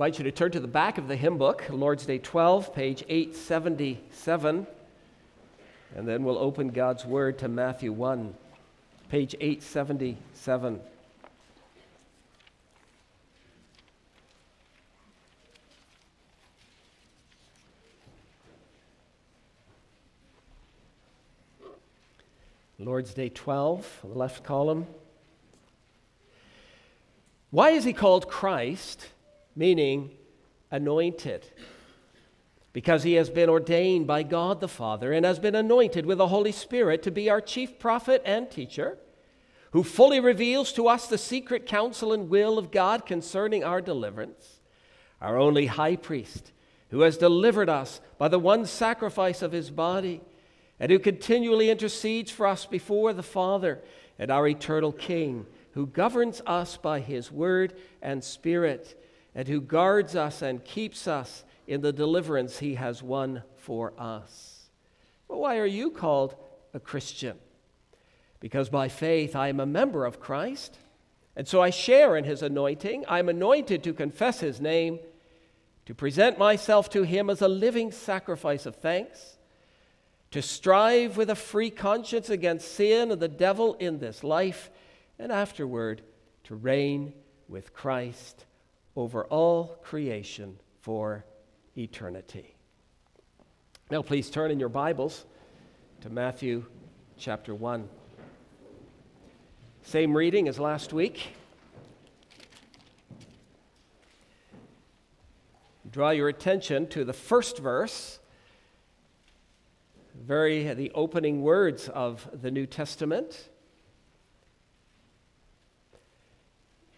invite you to turn to the back of the hymn book, Lord's Day 12, page 877. And then we'll open God's Word to Matthew 1, page 877. Lord's Day 12, the left column. Why is he called Christ, meaning anointed? Because he has been ordained by God the Father and has been anointed with the Holy Spirit to be our chief prophet and teacher, who fully reveals to us the secret counsel and will of God concerning our deliverance, our only high priest, who has delivered us by the one sacrifice of his body and who continually intercedes for us before the Father and our eternal King, who governs us by his word and spirit, and who guards us and keeps us in the deliverance he has won for us. But why are you called a Christian? Because by faith I am a member of Christ, and so I share in his anointing. I am anointed to confess his name, to present myself to him as a living sacrifice of thanks to strive with a free conscience against sin and the devil in this life, and afterward to reign with Christ over all creation for eternity. Now, please turn in your Bibles to Matthew chapter 1. Same reading as last week. Draw your attention to the first verse very the opening words of the New Testament.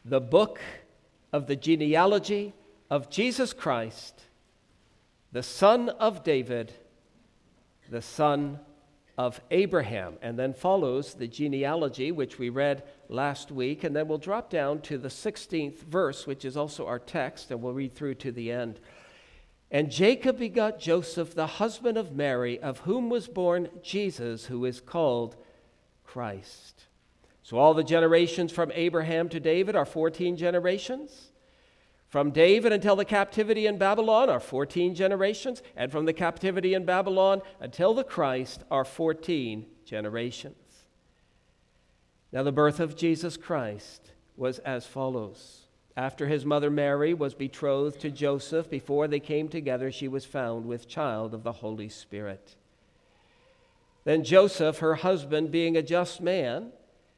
The book of the genealogy of Jesus Christ, the son of David, the son of Abraham. And then follows the genealogy, which we read last week. And then we'll drop down to the 16th verse, which is also our text, and we'll read through to the end. And Jacob begot Joseph, the husband of Mary, of whom was born Jesus, who is called Christ. So all the generations from Abraham to David are 14 generations. From David until the captivity in Babylon are 14 generations. And from the captivity in Babylon until the Christ are 14 generations. Now, the birth of Jesus Christ was as follows. After his mother Mary was betrothed to Joseph, before they came together, she was found with child of the Holy Spirit. Then Joseph, her husband, being a just man,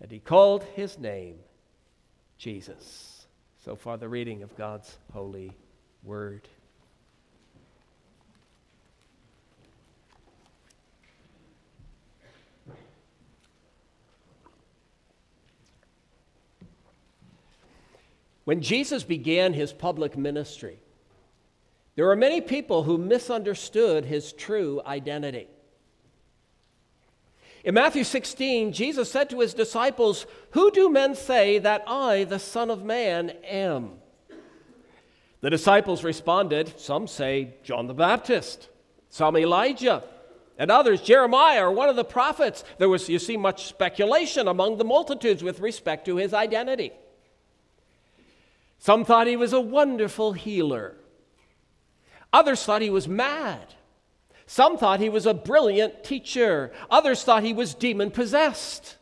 And he called his name Jesus. So far, the reading of God's holy word. When Jesus began his public ministry, there were many people who misunderstood his true identity. In Matthew 16, Jesus said to his disciples, Who do men say that I, the Son of Man, am? The disciples responded, Some say John the Baptist, some Elijah, and others Jeremiah or one of the prophets. There was, you see, much speculation among the multitudes with respect to his identity. Some thought he was a wonderful healer. Others thought he was mad. Some thought he was a brilliant teacher. Others thought he was demon possessed.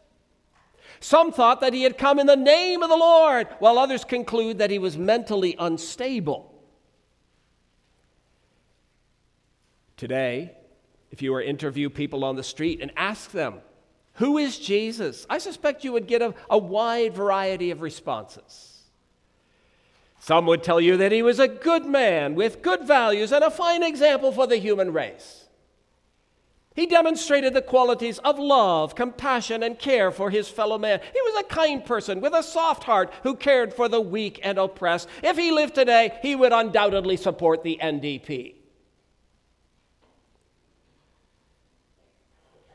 Some thought that he had come in the name of the Lord, while others conclude that he was mentally unstable. Today, if you were to interview people on the street and ask them, Who is Jesus? I suspect you would get a, a wide variety of responses. Some would tell you that he was a good man with good values and a fine example for the human race. He demonstrated the qualities of love, compassion, and care for his fellow man. He was a kind person with a soft heart who cared for the weak and oppressed. If he lived today, he would undoubtedly support the NDP.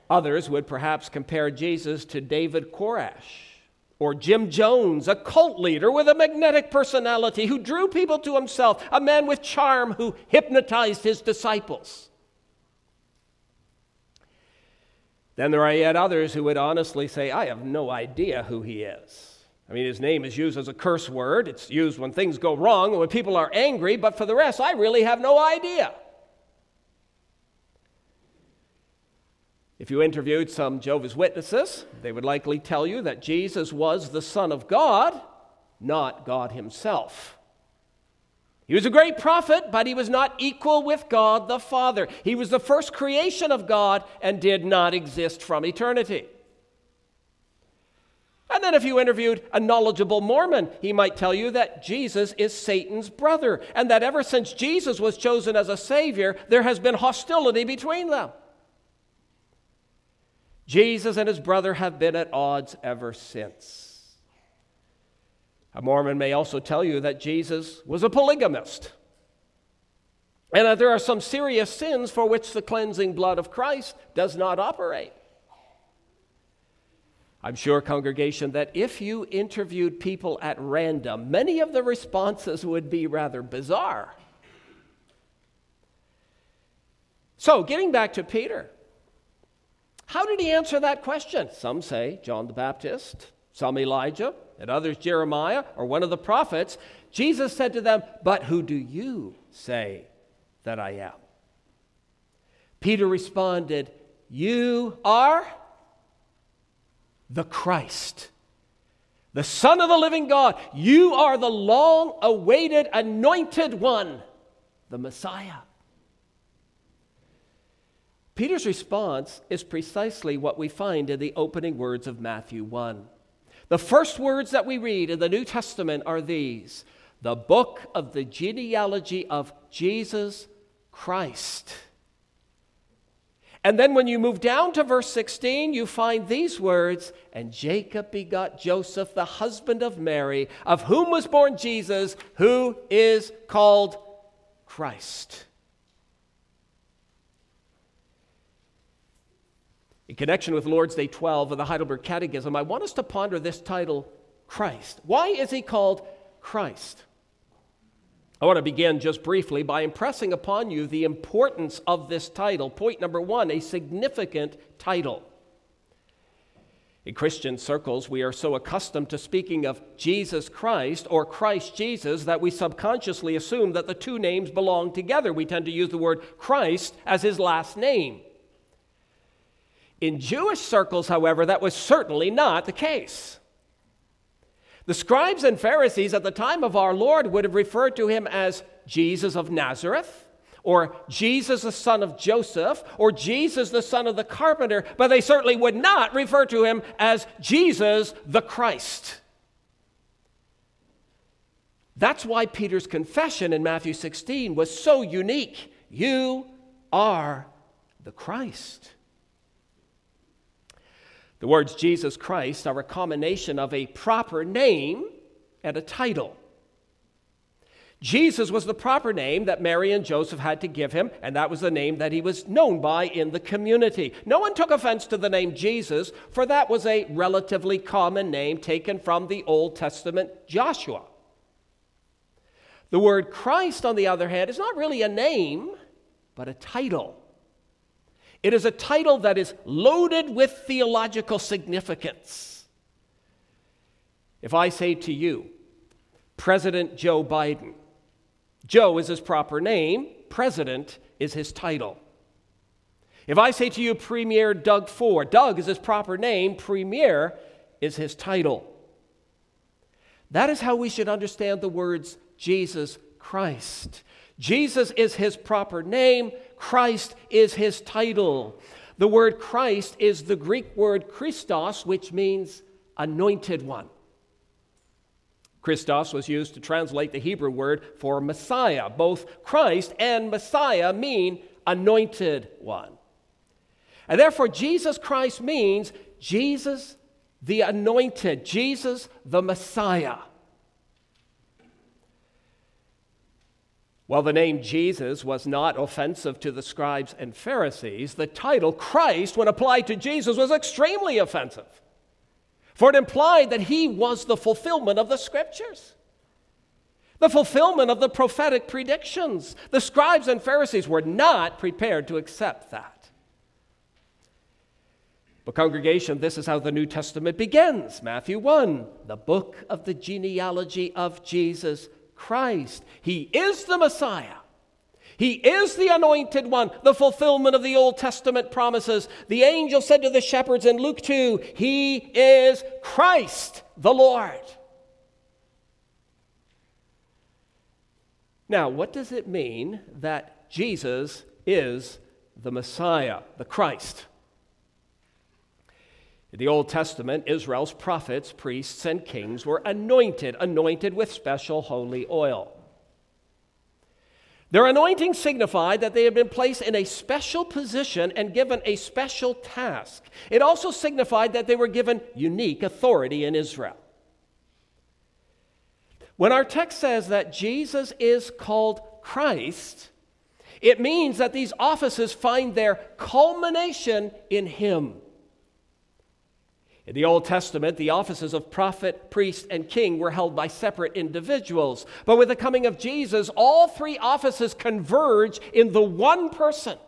Others would perhaps compare Jesus to David Koresh or Jim Jones, a cult leader with a magnetic personality who drew people to himself, a man with charm who hypnotized his disciples. Then there are yet others who would honestly say, I have no idea who he is. I mean, his name is used as a curse word. It's used when things go wrong and when people are angry, but for the rest, I really have no idea. If you interviewed some Jehovah's Witnesses, they would likely tell you that Jesus was the Son of God, not God Himself. He was a great prophet, but he was not equal with God the Father. He was the first creation of God and did not exist from eternity. And then, if you interviewed a knowledgeable Mormon, he might tell you that Jesus is Satan's brother, and that ever since Jesus was chosen as a Savior, there has been hostility between them. Jesus and his brother have been at odds ever since. A Mormon may also tell you that Jesus was a polygamist and that there are some serious sins for which the cleansing blood of Christ does not operate. I'm sure, congregation, that if you interviewed people at random, many of the responses would be rather bizarre. So, getting back to Peter. How did he answer that question? Some say John the Baptist, some Elijah, and others Jeremiah or one of the prophets. Jesus said to them, But who do you say that I am? Peter responded, You are the Christ, the Son of the living God. You are the long awaited anointed one, the Messiah. Peter's response is precisely what we find in the opening words of Matthew 1. The first words that we read in the New Testament are these the book of the genealogy of Jesus Christ. And then when you move down to verse 16, you find these words And Jacob begot Joseph, the husband of Mary, of whom was born Jesus, who is called Christ. In connection with Lord's Day 12 of the Heidelberg Catechism, I want us to ponder this title, Christ. Why is he called Christ? I want to begin just briefly by impressing upon you the importance of this title. Point number one a significant title. In Christian circles, we are so accustomed to speaking of Jesus Christ or Christ Jesus that we subconsciously assume that the two names belong together. We tend to use the word Christ as his last name. In Jewish circles, however, that was certainly not the case. The scribes and Pharisees at the time of our Lord would have referred to him as Jesus of Nazareth, or Jesus the son of Joseph, or Jesus the son of the carpenter, but they certainly would not refer to him as Jesus the Christ. That's why Peter's confession in Matthew 16 was so unique. You are the Christ. The words Jesus Christ are a combination of a proper name and a title. Jesus was the proper name that Mary and Joseph had to give him, and that was the name that he was known by in the community. No one took offense to the name Jesus, for that was a relatively common name taken from the Old Testament Joshua. The word Christ, on the other hand, is not really a name, but a title. It is a title that is loaded with theological significance. If I say to you, President Joe Biden, Joe is his proper name, President is his title. If I say to you, Premier Doug Ford, Doug is his proper name, Premier is his title. That is how we should understand the words Jesus Christ. Jesus is his proper name, Christ is his title. The word Christ is the Greek word Christos, which means anointed one. Christos was used to translate the Hebrew word for Messiah. Both Christ and Messiah mean anointed one. And therefore, Jesus Christ means Jesus the anointed, Jesus the Messiah. While the name Jesus was not offensive to the scribes and Pharisees, the title Christ, when applied to Jesus, was extremely offensive. For it implied that he was the fulfillment of the scriptures, the fulfillment of the prophetic predictions. The scribes and Pharisees were not prepared to accept that. But, congregation, this is how the New Testament begins Matthew 1, the book of the genealogy of Jesus Christ. He is the Messiah. He is the anointed one, the fulfillment of the Old Testament promises. The angel said to the shepherds in Luke 2, He is Christ the Lord. Now, what does it mean that Jesus is the Messiah, the Christ? In the Old Testament, Israel's prophets, priests, and kings were anointed, anointed with special holy oil. Their anointing signified that they had been placed in a special position and given a special task. It also signified that they were given unique authority in Israel. When our text says that Jesus is called Christ, it means that these offices find their culmination in Him. In the Old Testament, the offices of prophet, priest, and king were held by separate individuals. But with the coming of Jesus, all three offices converge in the one person.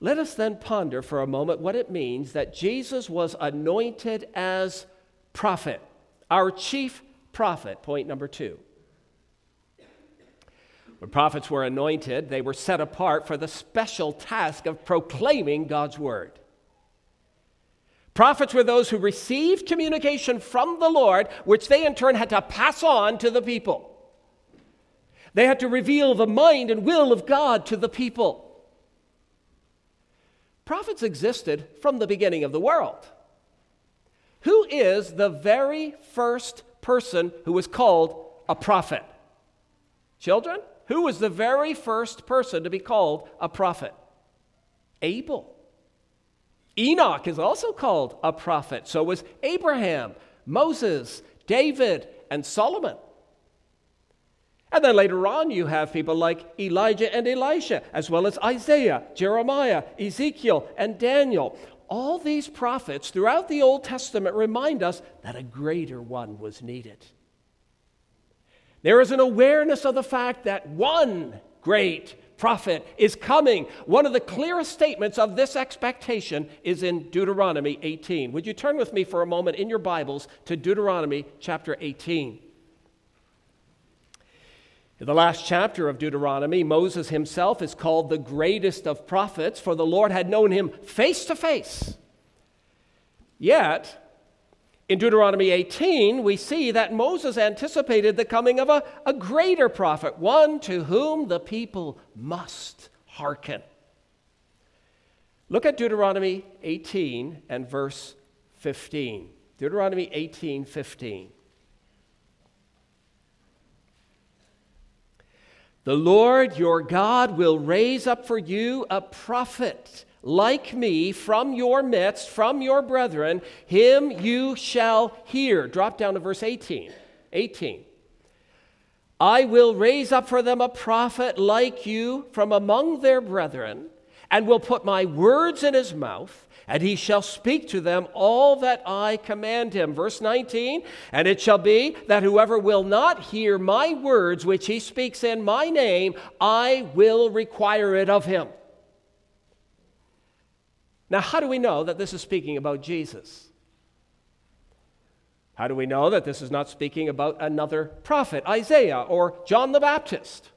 Let us then ponder for a moment what it means that Jesus was anointed as prophet, our chief prophet. Point number two. When prophets were anointed, they were set apart for the special task of proclaiming God's word. Prophets were those who received communication from the Lord, which they in turn had to pass on to the people. They had to reveal the mind and will of God to the people. Prophets existed from the beginning of the world. Who is the very first person who was called a prophet? Children? Who was the very first person to be called a prophet? Abel. Enoch is also called a prophet. So was Abraham, Moses, David, and Solomon. And then later on, you have people like Elijah and Elisha, as well as Isaiah, Jeremiah, Ezekiel, and Daniel. All these prophets throughout the Old Testament remind us that a greater one was needed. There is an awareness of the fact that one great prophet is coming. One of the clearest statements of this expectation is in Deuteronomy 18. Would you turn with me for a moment in your Bibles to Deuteronomy chapter 18? In the last chapter of Deuteronomy, Moses himself is called the greatest of prophets, for the Lord had known him face to face. Yet, in Deuteronomy 18, we see that Moses anticipated the coming of a, a greater prophet, one to whom the people must hearken. Look at Deuteronomy 18 and verse 15. Deuteronomy 18 15. The Lord your God will raise up for you a prophet like me from your midst, from your brethren, him you shall hear. Drop down to verse 18. 18. I will raise up for them a prophet like you from among their brethren, and will put my words in his mouth, and he shall speak to them all that I command him. Verse 19, and it shall be that whoever will not hear my words which he speaks in my name, I will require it of him. Now, how do we know that this is speaking about Jesus? How do we know that this is not speaking about another prophet, Isaiah or John the Baptist?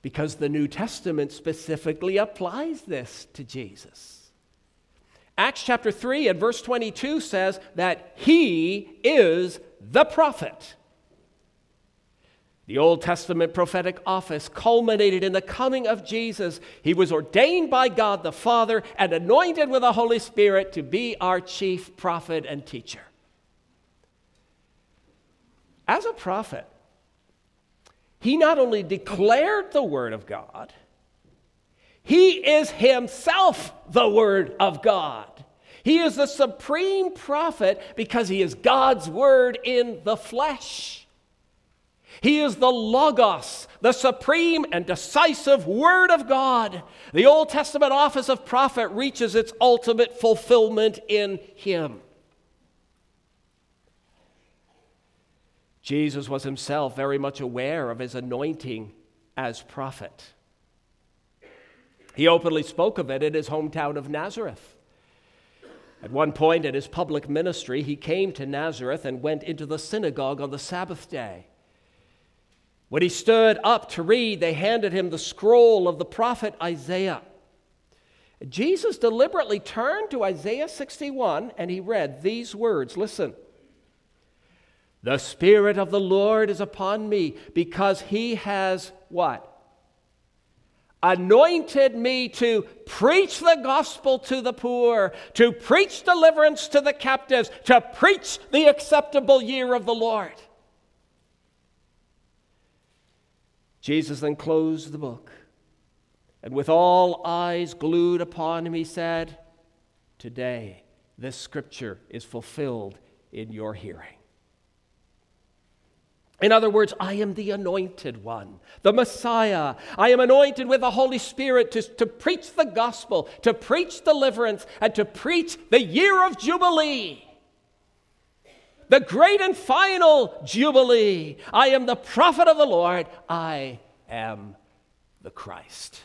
Because the New Testament specifically applies this to Jesus. Acts chapter 3 and verse 22 says that he is the prophet. The Old Testament prophetic office culminated in the coming of Jesus. He was ordained by God the Father and anointed with the Holy Spirit to be our chief prophet and teacher. As a prophet, he not only declared the Word of God, he is himself the Word of God. He is the supreme prophet because he is God's Word in the flesh. He is the Logos, the supreme and decisive Word of God. The Old Testament office of prophet reaches its ultimate fulfillment in Him. Jesus was himself very much aware of his anointing as prophet. He openly spoke of it in his hometown of Nazareth. At one point in his public ministry, he came to Nazareth and went into the synagogue on the Sabbath day. When he stood up to read, they handed him the scroll of the prophet Isaiah. Jesus deliberately turned to Isaiah 61 and he read these words Listen. The Spirit of the Lord is upon me because he has what? Anointed me to preach the gospel to the poor, to preach deliverance to the captives, to preach the acceptable year of the Lord. Jesus then closed the book, and with all eyes glued upon him, he said, Today this scripture is fulfilled in your hearing. In other words, I am the anointed one, the Messiah. I am anointed with the Holy Spirit to, to preach the gospel, to preach deliverance, and to preach the year of Jubilee the great and final Jubilee. I am the prophet of the Lord. I am the Christ.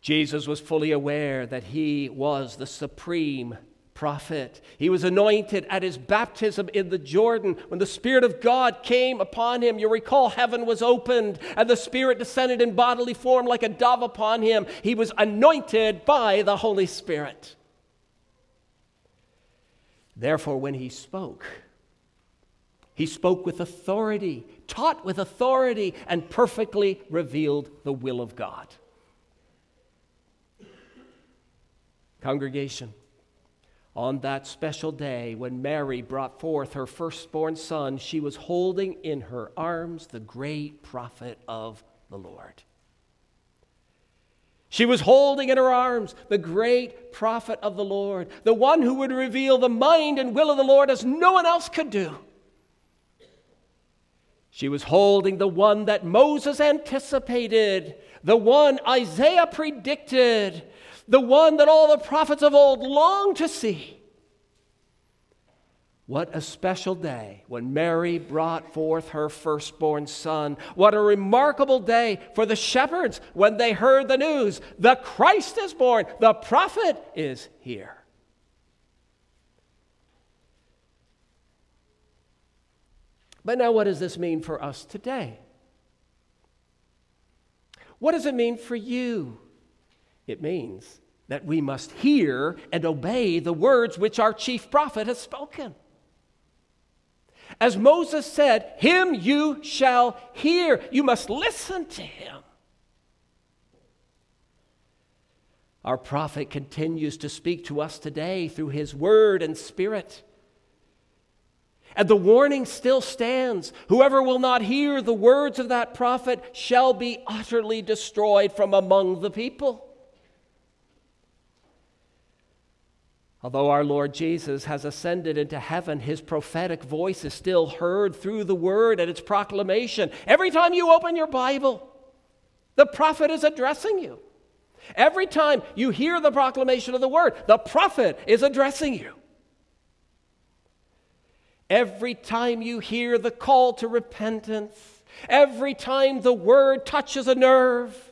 Jesus was fully aware that he was the supreme prophet. He was anointed at his baptism in the Jordan when the Spirit of God came upon him. You recall heaven was opened and the Spirit descended in bodily form like a dove upon him. He was anointed by the Holy Spirit. Therefore, when he spoke, he spoke with authority, taught with authority, and perfectly revealed the will of God. Congregation, on that special day when Mary brought forth her firstborn son, she was holding in her arms the great prophet of the Lord. She was holding in her arms the great prophet of the Lord, the one who would reveal the mind and will of the Lord as no one else could do. She was holding the one that Moses anticipated, the one Isaiah predicted, the one that all the prophets of old longed to see. What a special day when Mary brought forth her firstborn son. What a remarkable day for the shepherds when they heard the news the Christ is born, the prophet is here. But now, what does this mean for us today? What does it mean for you? It means that we must hear and obey the words which our chief prophet has spoken. As Moses said, Him you shall hear. You must listen to him. Our prophet continues to speak to us today through his word and spirit. And the warning still stands whoever will not hear the words of that prophet shall be utterly destroyed from among the people. Although our Lord Jesus has ascended into heaven, his prophetic voice is still heard through the word and its proclamation. Every time you open your Bible, the prophet is addressing you. Every time you hear the proclamation of the word, the prophet is addressing you. Every time you hear the call to repentance, every time the word touches a nerve,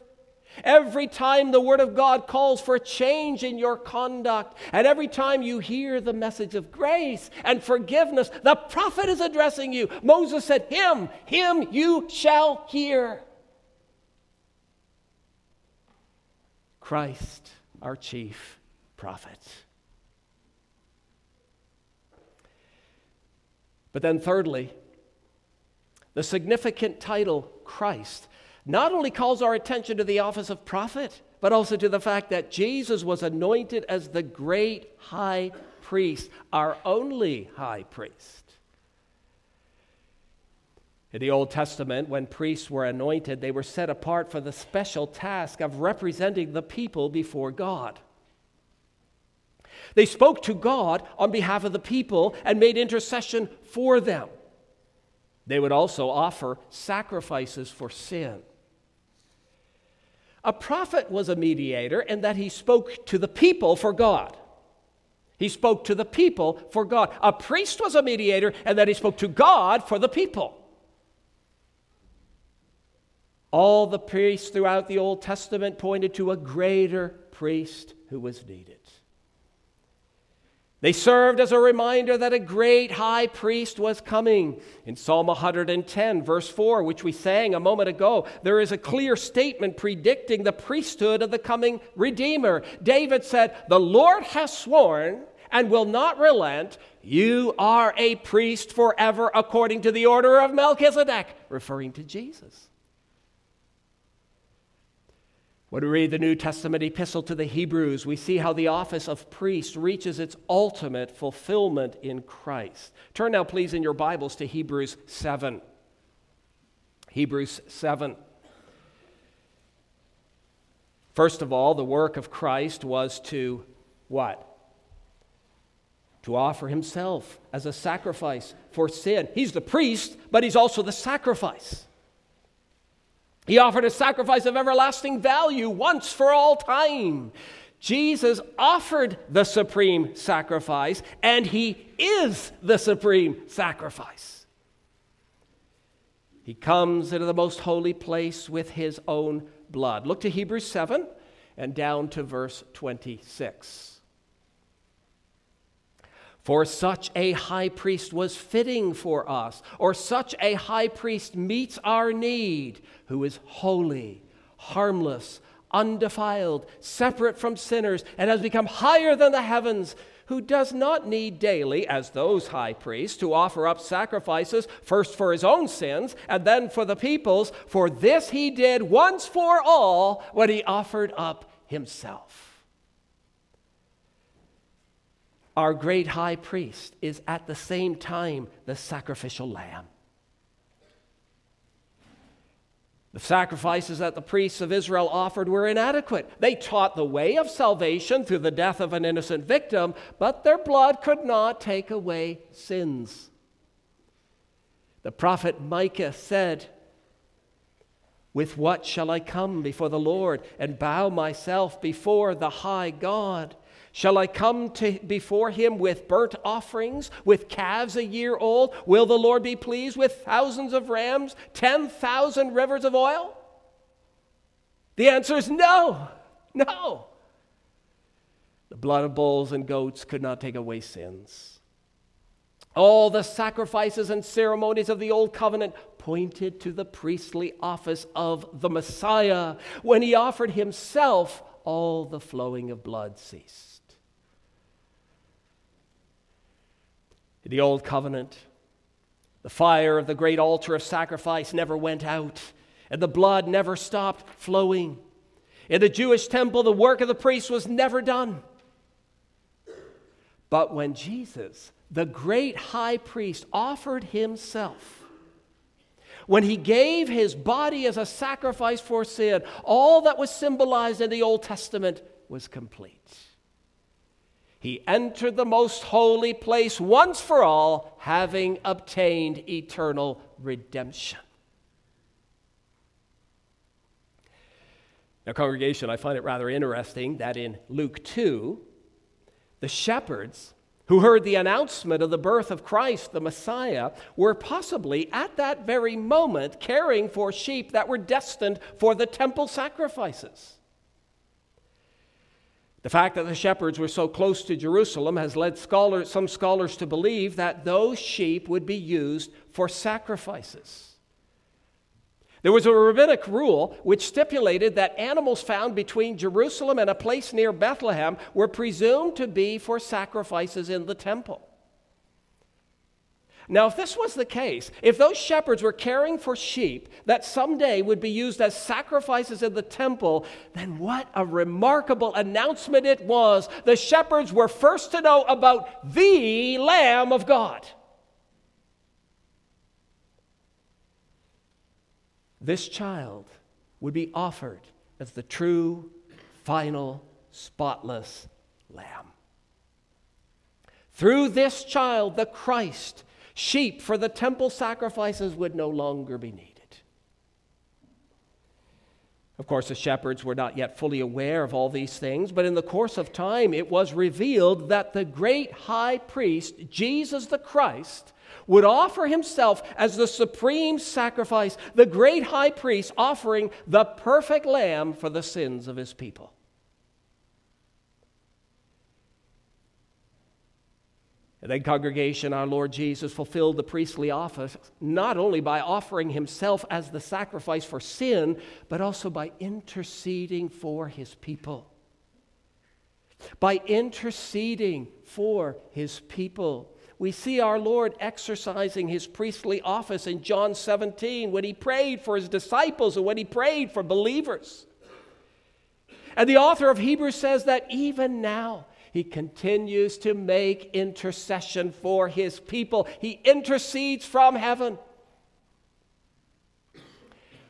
Every time the Word of God calls for a change in your conduct, and every time you hear the message of grace and forgiveness, the prophet is addressing you. Moses said, Him, Him you shall hear. Christ, our chief prophet. But then, thirdly, the significant title, Christ, not only calls our attention to the office of prophet, but also to the fact that Jesus was anointed as the great high priest, our only high priest. In the Old Testament, when priests were anointed, they were set apart for the special task of representing the people before God. They spoke to God on behalf of the people and made intercession for them. They would also offer sacrifices for sin. A prophet was a mediator in that he spoke to the people for God. He spoke to the people for God. A priest was a mediator in that he spoke to God for the people. All the priests throughout the Old Testament pointed to a greater priest who was needed. They served as a reminder that a great high priest was coming. In Psalm 110, verse 4, which we sang a moment ago, there is a clear statement predicting the priesthood of the coming Redeemer. David said, The Lord has sworn and will not relent. You are a priest forever according to the order of Melchizedek, referring to Jesus. When we read the New Testament epistle to the Hebrews, we see how the office of priest reaches its ultimate fulfillment in Christ. Turn now, please, in your Bibles to Hebrews 7. Hebrews 7. First of all, the work of Christ was to what? To offer himself as a sacrifice for sin. He's the priest, but he's also the sacrifice. He offered a sacrifice of everlasting value once for all time. Jesus offered the supreme sacrifice, and he is the supreme sacrifice. He comes into the most holy place with his own blood. Look to Hebrews 7 and down to verse 26. For such a high priest was fitting for us, or such a high priest meets our need, who is holy, harmless, undefiled, separate from sinners, and has become higher than the heavens, who does not need daily, as those high priests, to offer up sacrifices, first for his own sins, and then for the people's, for this he did once for all when he offered up himself. Our great high priest is at the same time the sacrificial lamb. The sacrifices that the priests of Israel offered were inadequate. They taught the way of salvation through the death of an innocent victim, but their blood could not take away sins. The prophet Micah said, With what shall I come before the Lord and bow myself before the high God? Shall I come to before him with burnt offerings, with calves a year old? Will the Lord be pleased with thousands of rams, 10,000 rivers of oil? The answer is no, no. The blood of bulls and goats could not take away sins. All the sacrifices and ceremonies of the Old Covenant pointed to the priestly office of the Messiah. When he offered himself, all the flowing of blood ceased. In the Old Covenant, the fire of the great altar of sacrifice never went out, and the blood never stopped flowing. In the Jewish temple, the work of the priest was never done. But when Jesus, the great high priest, offered himself, when he gave his body as a sacrifice for sin, all that was symbolized in the Old Testament was complete. He entered the most holy place once for all, having obtained eternal redemption. Now, congregation, I find it rather interesting that in Luke 2, the shepherds who heard the announcement of the birth of Christ, the Messiah, were possibly at that very moment caring for sheep that were destined for the temple sacrifices. The fact that the shepherds were so close to Jerusalem has led scholars, some scholars to believe that those sheep would be used for sacrifices. There was a rabbinic rule which stipulated that animals found between Jerusalem and a place near Bethlehem were presumed to be for sacrifices in the temple. Now, if this was the case, if those shepherds were caring for sheep that someday would be used as sacrifices in the temple, then what a remarkable announcement it was. The shepherds were first to know about the Lamb of God. This child would be offered as the true, final, spotless Lamb. Through this child, the Christ, Sheep for the temple sacrifices would no longer be needed. Of course, the shepherds were not yet fully aware of all these things, but in the course of time, it was revealed that the great high priest, Jesus the Christ, would offer himself as the supreme sacrifice, the great high priest offering the perfect lamb for the sins of his people. Then, congregation, our Lord Jesus fulfilled the priestly office not only by offering himself as the sacrifice for sin, but also by interceding for his people. By interceding for his people. We see our Lord exercising his priestly office in John 17 when he prayed for his disciples and when he prayed for believers. And the author of Hebrews says that even now, he continues to make intercession for his people. He intercedes from heaven.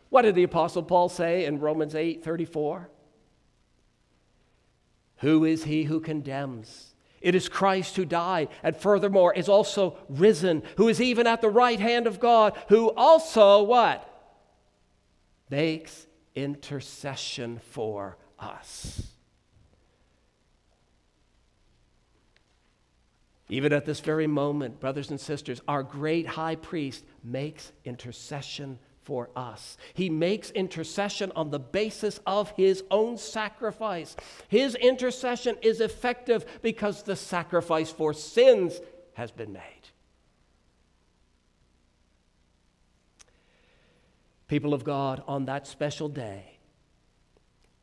What did the apostle Paul say in Romans 8:34? Who is he who condemns? It is Christ who died and furthermore is also risen, who is even at the right hand of God, who also what? Makes intercession for us. Even at this very moment, brothers and sisters, our great high priest makes intercession for us. He makes intercession on the basis of his own sacrifice. His intercession is effective because the sacrifice for sins has been made. People of God, on that special day,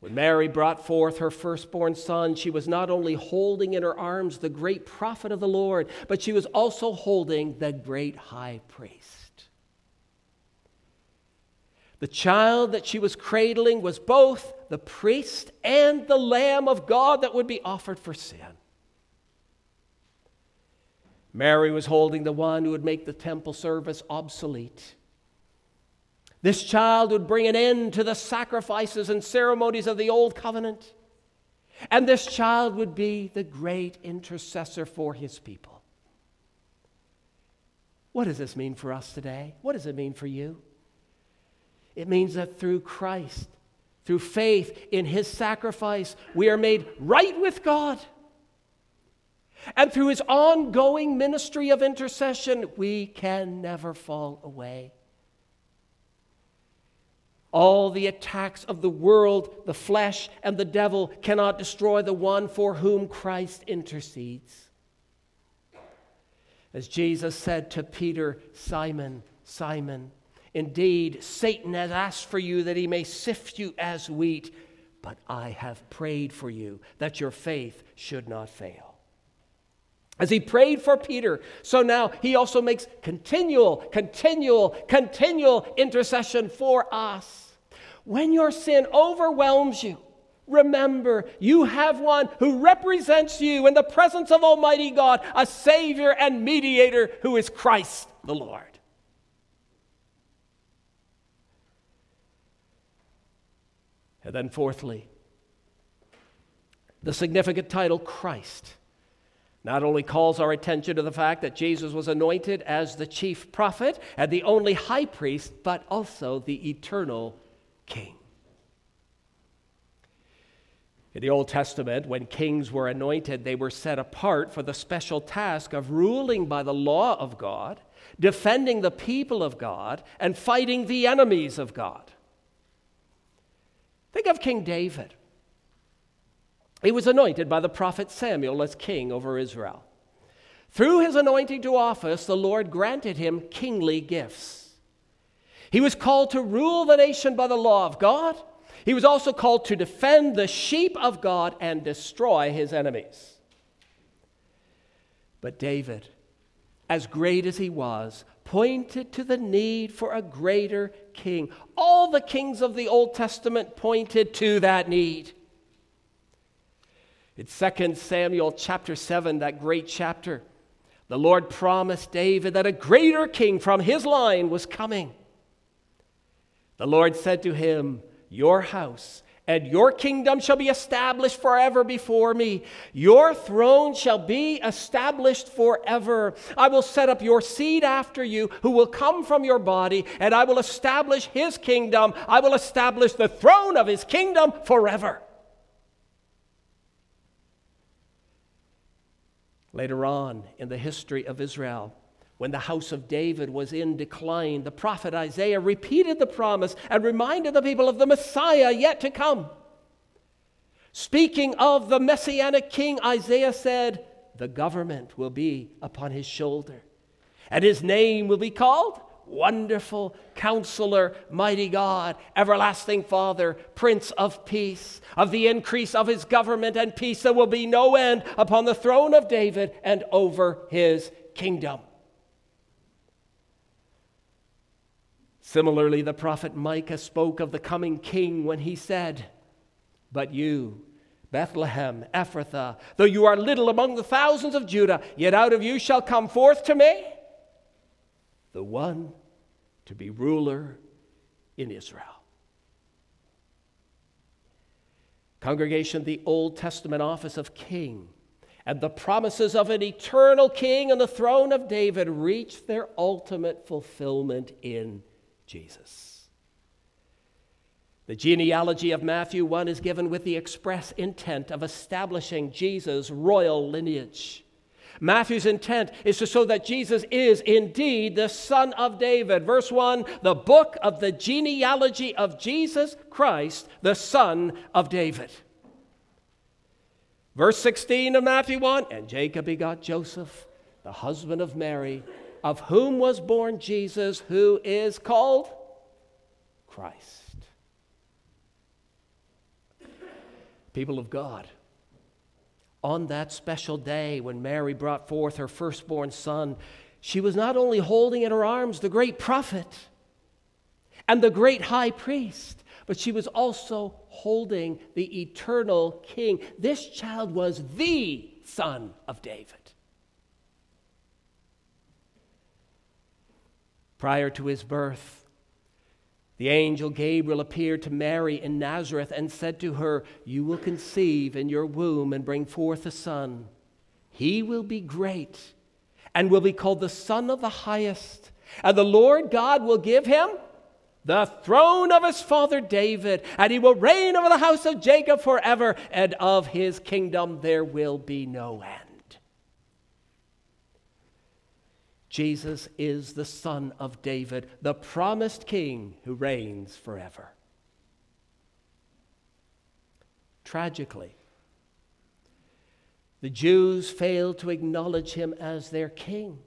when Mary brought forth her firstborn son, she was not only holding in her arms the great prophet of the Lord, but she was also holding the great high priest. The child that she was cradling was both the priest and the Lamb of God that would be offered for sin. Mary was holding the one who would make the temple service obsolete. This child would bring an end to the sacrifices and ceremonies of the old covenant. And this child would be the great intercessor for his people. What does this mean for us today? What does it mean for you? It means that through Christ, through faith in his sacrifice, we are made right with God. And through his ongoing ministry of intercession, we can never fall away. All the attacks of the world, the flesh, and the devil cannot destroy the one for whom Christ intercedes. As Jesus said to Peter, Simon, Simon, indeed, Satan has asked for you that he may sift you as wheat, but I have prayed for you that your faith should not fail. As he prayed for Peter, so now he also makes continual, continual, continual intercession for us. When your sin overwhelms you, remember you have one who represents you in the presence of Almighty God, a Savior and mediator who is Christ the Lord. And then, fourthly, the significant title Christ not only calls our attention to the fact that Jesus was anointed as the chief prophet and the only high priest, but also the eternal king. In the Old Testament, when kings were anointed, they were set apart for the special task of ruling by the law of God, defending the people of God, and fighting the enemies of God. Think of King David. He was anointed by the prophet Samuel as king over Israel. Through his anointing to office, the Lord granted him kingly gifts. He was called to rule the nation by the law of God. He was also called to defend the sheep of God and destroy his enemies. But David, as great as he was, pointed to the need for a greater king. All the kings of the Old Testament pointed to that need. In 2 Samuel chapter 7, that great chapter, the Lord promised David that a greater king from his line was coming. The Lord said to him, Your house and your kingdom shall be established forever before me. Your throne shall be established forever. I will set up your seed after you, who will come from your body, and I will establish his kingdom. I will establish the throne of his kingdom forever. Later on in the history of Israel, when the house of David was in decline, the prophet Isaiah repeated the promise and reminded the people of the Messiah yet to come. Speaking of the messianic king, Isaiah said, The government will be upon his shoulder, and his name will be called Wonderful Counselor, Mighty God, Everlasting Father, Prince of Peace. Of the increase of his government and peace, there will be no end upon the throne of David and over his kingdom. Similarly, the prophet Micah spoke of the coming king when he said, But you, Bethlehem, Ephrathah, though you are little among the thousands of Judah, yet out of you shall come forth to me the one to be ruler in Israel. Congregation, the Old Testament office of king and the promises of an eternal king on the throne of David reach their ultimate fulfillment in Jesus. The genealogy of Matthew 1 is given with the express intent of establishing Jesus' royal lineage. Matthew's intent is to show that Jesus is indeed the Son of David. Verse 1 the book of the genealogy of Jesus Christ, the Son of David. Verse 16 of Matthew 1 And Jacob begot Joseph, the husband of Mary, of whom was born Jesus, who is called Christ. People of God on that special day when Mary brought forth her firstborn son, she was not only holding in her arms the great prophet and the great high priest, but she was also holding the eternal king. This child was the son of David. Prior to his birth, the angel Gabriel appeared to Mary in Nazareth and said to her, You will conceive in your womb and bring forth a son. He will be great and will be called the Son of the Highest. And the Lord God will give him the throne of his father David, and he will reign over the house of Jacob forever, and of his kingdom there will be no end. Jesus is the Son of David, the promised King who reigns forever. Tragically, the Jews failed to acknowledge him as their king.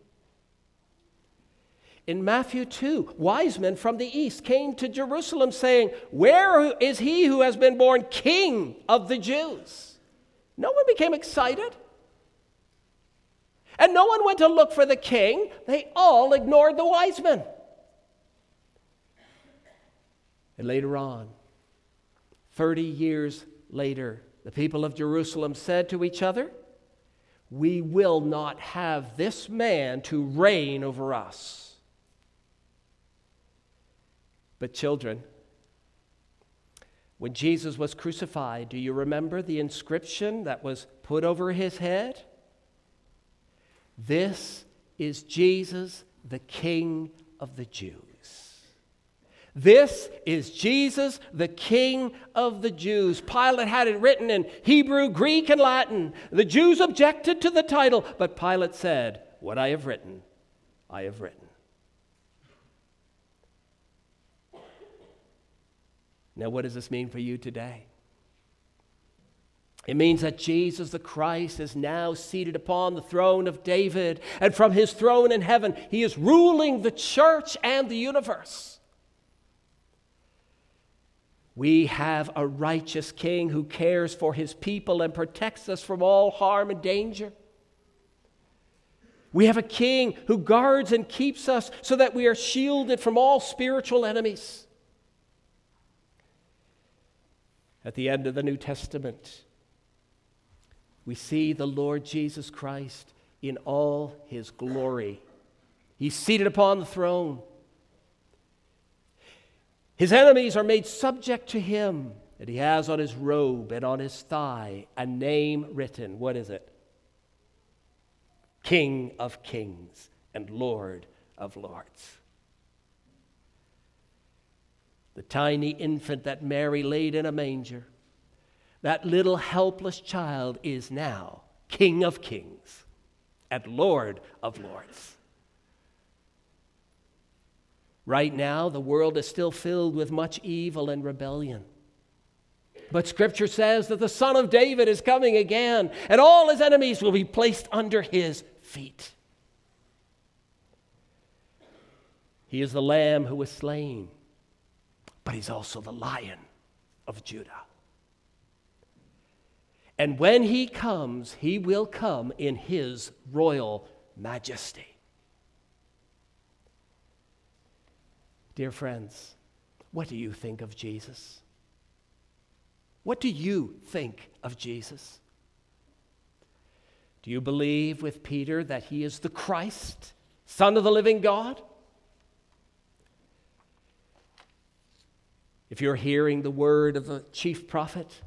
In Matthew 2, wise men from the east came to Jerusalem saying, Where is he who has been born king of the Jews? No one became excited. And no one went to look for the king, they all ignored the wise men. And later on, 30 years later, the people of Jerusalem said to each other, We will not have this man to reign over us. But, children, when Jesus was crucified, do you remember the inscription that was put over his head? This is Jesus, the King of the Jews. This is Jesus, the King of the Jews. Pilate had it written in Hebrew, Greek, and Latin. The Jews objected to the title, but Pilate said, What I have written, I have written. Now, what does this mean for you today? It means that Jesus the Christ is now seated upon the throne of David, and from his throne in heaven, he is ruling the church and the universe. We have a righteous king who cares for his people and protects us from all harm and danger. We have a king who guards and keeps us so that we are shielded from all spiritual enemies. At the end of the New Testament, we see the Lord Jesus Christ in all his glory. He's seated upon the throne. His enemies are made subject to him, and he has on his robe and on his thigh a name written. What is it? King of kings and Lord of lords. The tiny infant that Mary laid in a manger, that little helpless child is now King of kings and Lord of lords. Right now, the world is still filled with much evil and rebellion. But Scripture says that the Son of David is coming again, and all his enemies will be placed under his feet. He is the lamb who was slain, but he's also the lion of Judah. And when he comes, he will come in his royal majesty. Dear friends, what do you think of Jesus? What do you think of Jesus? Do you believe with Peter that he is the Christ, Son of the living God? If you're hearing the word of the chief prophet,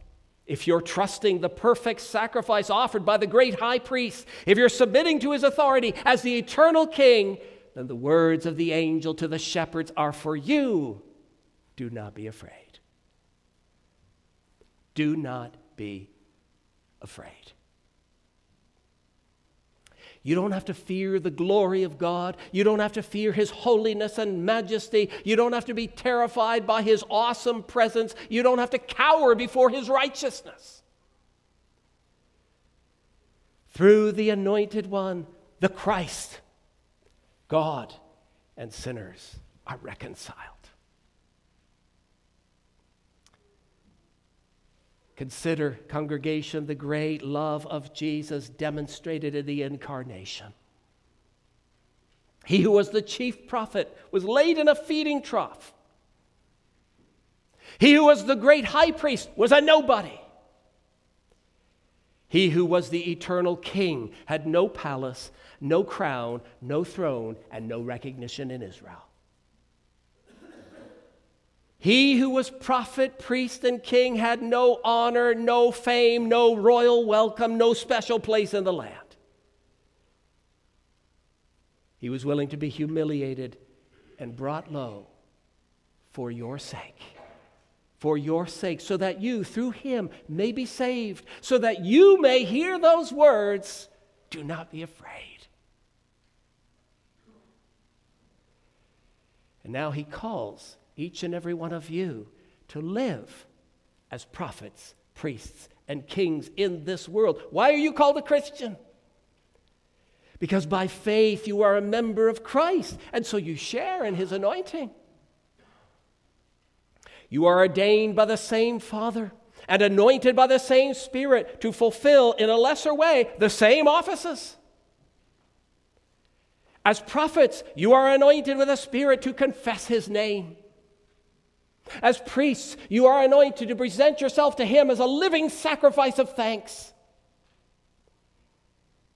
if you're trusting the perfect sacrifice offered by the great high priest, if you're submitting to his authority as the eternal king, then the words of the angel to the shepherds are for you. Do not be afraid. Do not be afraid. You don't have to fear the glory of God. You don't have to fear His holiness and majesty. You don't have to be terrified by His awesome presence. You don't have to cower before His righteousness. Through the Anointed One, the Christ, God and sinners are reconciled. Consider, congregation, the great love of Jesus demonstrated in the incarnation. He who was the chief prophet was laid in a feeding trough. He who was the great high priest was a nobody. He who was the eternal king had no palace, no crown, no throne, and no recognition in Israel. He who was prophet, priest, and king had no honor, no fame, no royal welcome, no special place in the land. He was willing to be humiliated and brought low for your sake. For your sake, so that you, through him, may be saved, so that you may hear those words do not be afraid. And now he calls each and every one of you to live as prophets, priests, and kings in this world. Why are you called a Christian? Because by faith you are a member of Christ, and so you share in his anointing. You are ordained by the same Father and anointed by the same Spirit to fulfill in a lesser way the same offices. As prophets, you are anointed with a spirit to confess his name. As priests, you are anointed to present yourself to Him as a living sacrifice of thanks.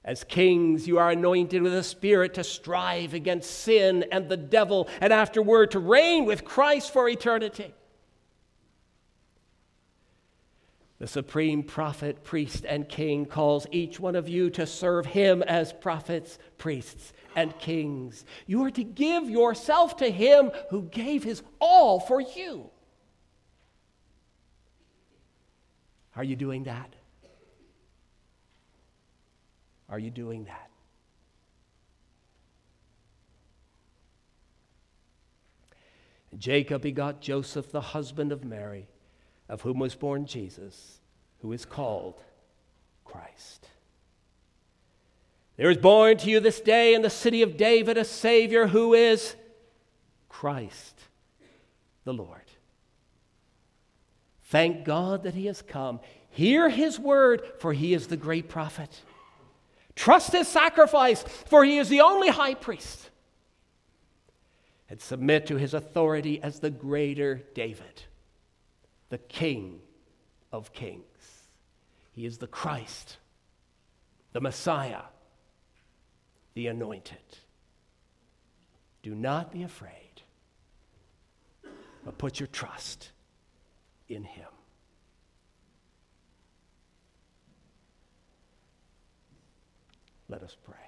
As kings, you are anointed with a spirit to strive against sin and the devil, and afterward to reign with Christ for eternity. The supreme prophet, priest, and king calls each one of you to serve him as prophets, priests, and kings. You are to give yourself to him who gave his all for you. Are you doing that? Are you doing that? Jacob begot Joseph, the husband of Mary, of whom was born Jesus, who is called Christ. There is born to you this day in the city of David a Savior who is Christ the Lord. Thank God that He has come. Hear His word, for He is the great prophet. Trust his sacrifice, for he is the only high priest. And submit to his authority as the greater David, the King of kings. He is the Christ, the Messiah, the anointed. Do not be afraid, but put your trust in him. Let us pray.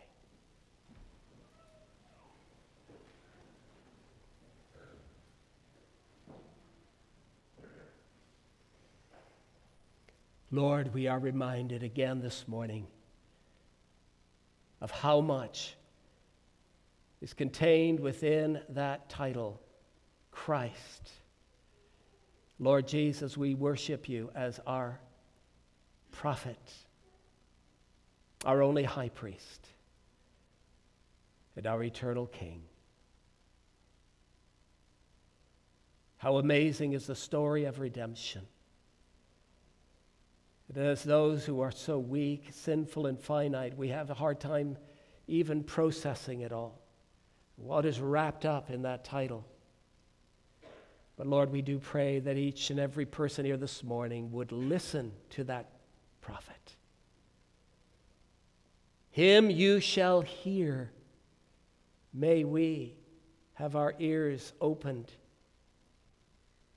Lord, we are reminded again this morning of how much is contained within that title, Christ. Lord Jesus, we worship you as our prophet, our only high priest, and our eternal King. How amazing is the story of redemption. As those who are so weak, sinful, and finite, we have a hard time even processing it all. What is wrapped up in that title? But Lord, we do pray that each and every person here this morning would listen to that prophet. Him you shall hear. May we have our ears opened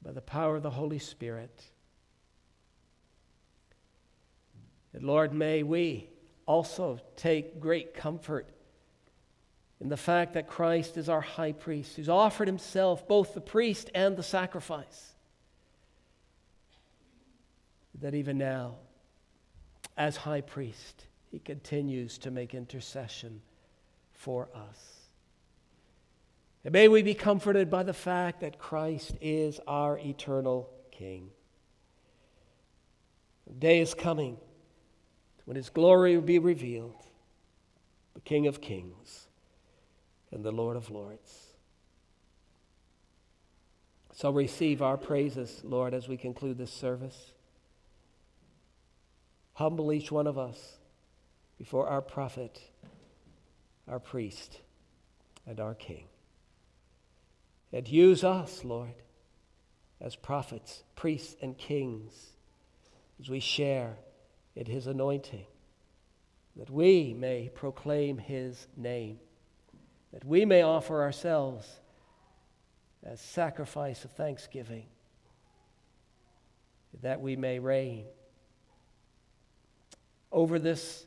by the power of the Holy Spirit. Lord, may we also take great comfort in the fact that Christ is our high priest, who's offered himself, both the priest and the sacrifice. That even now, as high priest, he continues to make intercession for us. And may we be comforted by the fact that Christ is our eternal King. The day is coming when his glory will be revealed, the King of Kings and the Lord of Lords. So receive our praises, Lord, as we conclude this service. Humble each one of us before our prophet, our priest, and our king. And use us, Lord, as prophets, priests, and kings as we share in his anointing, that we may proclaim his name that we may offer ourselves as sacrifice of thanksgiving, that we may reign over this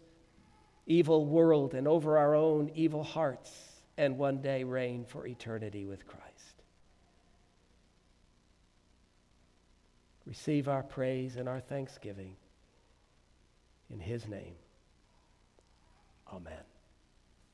evil world and over our own evil hearts, and one day reign for eternity with Christ. Receive our praise and our thanksgiving in His name. Amen.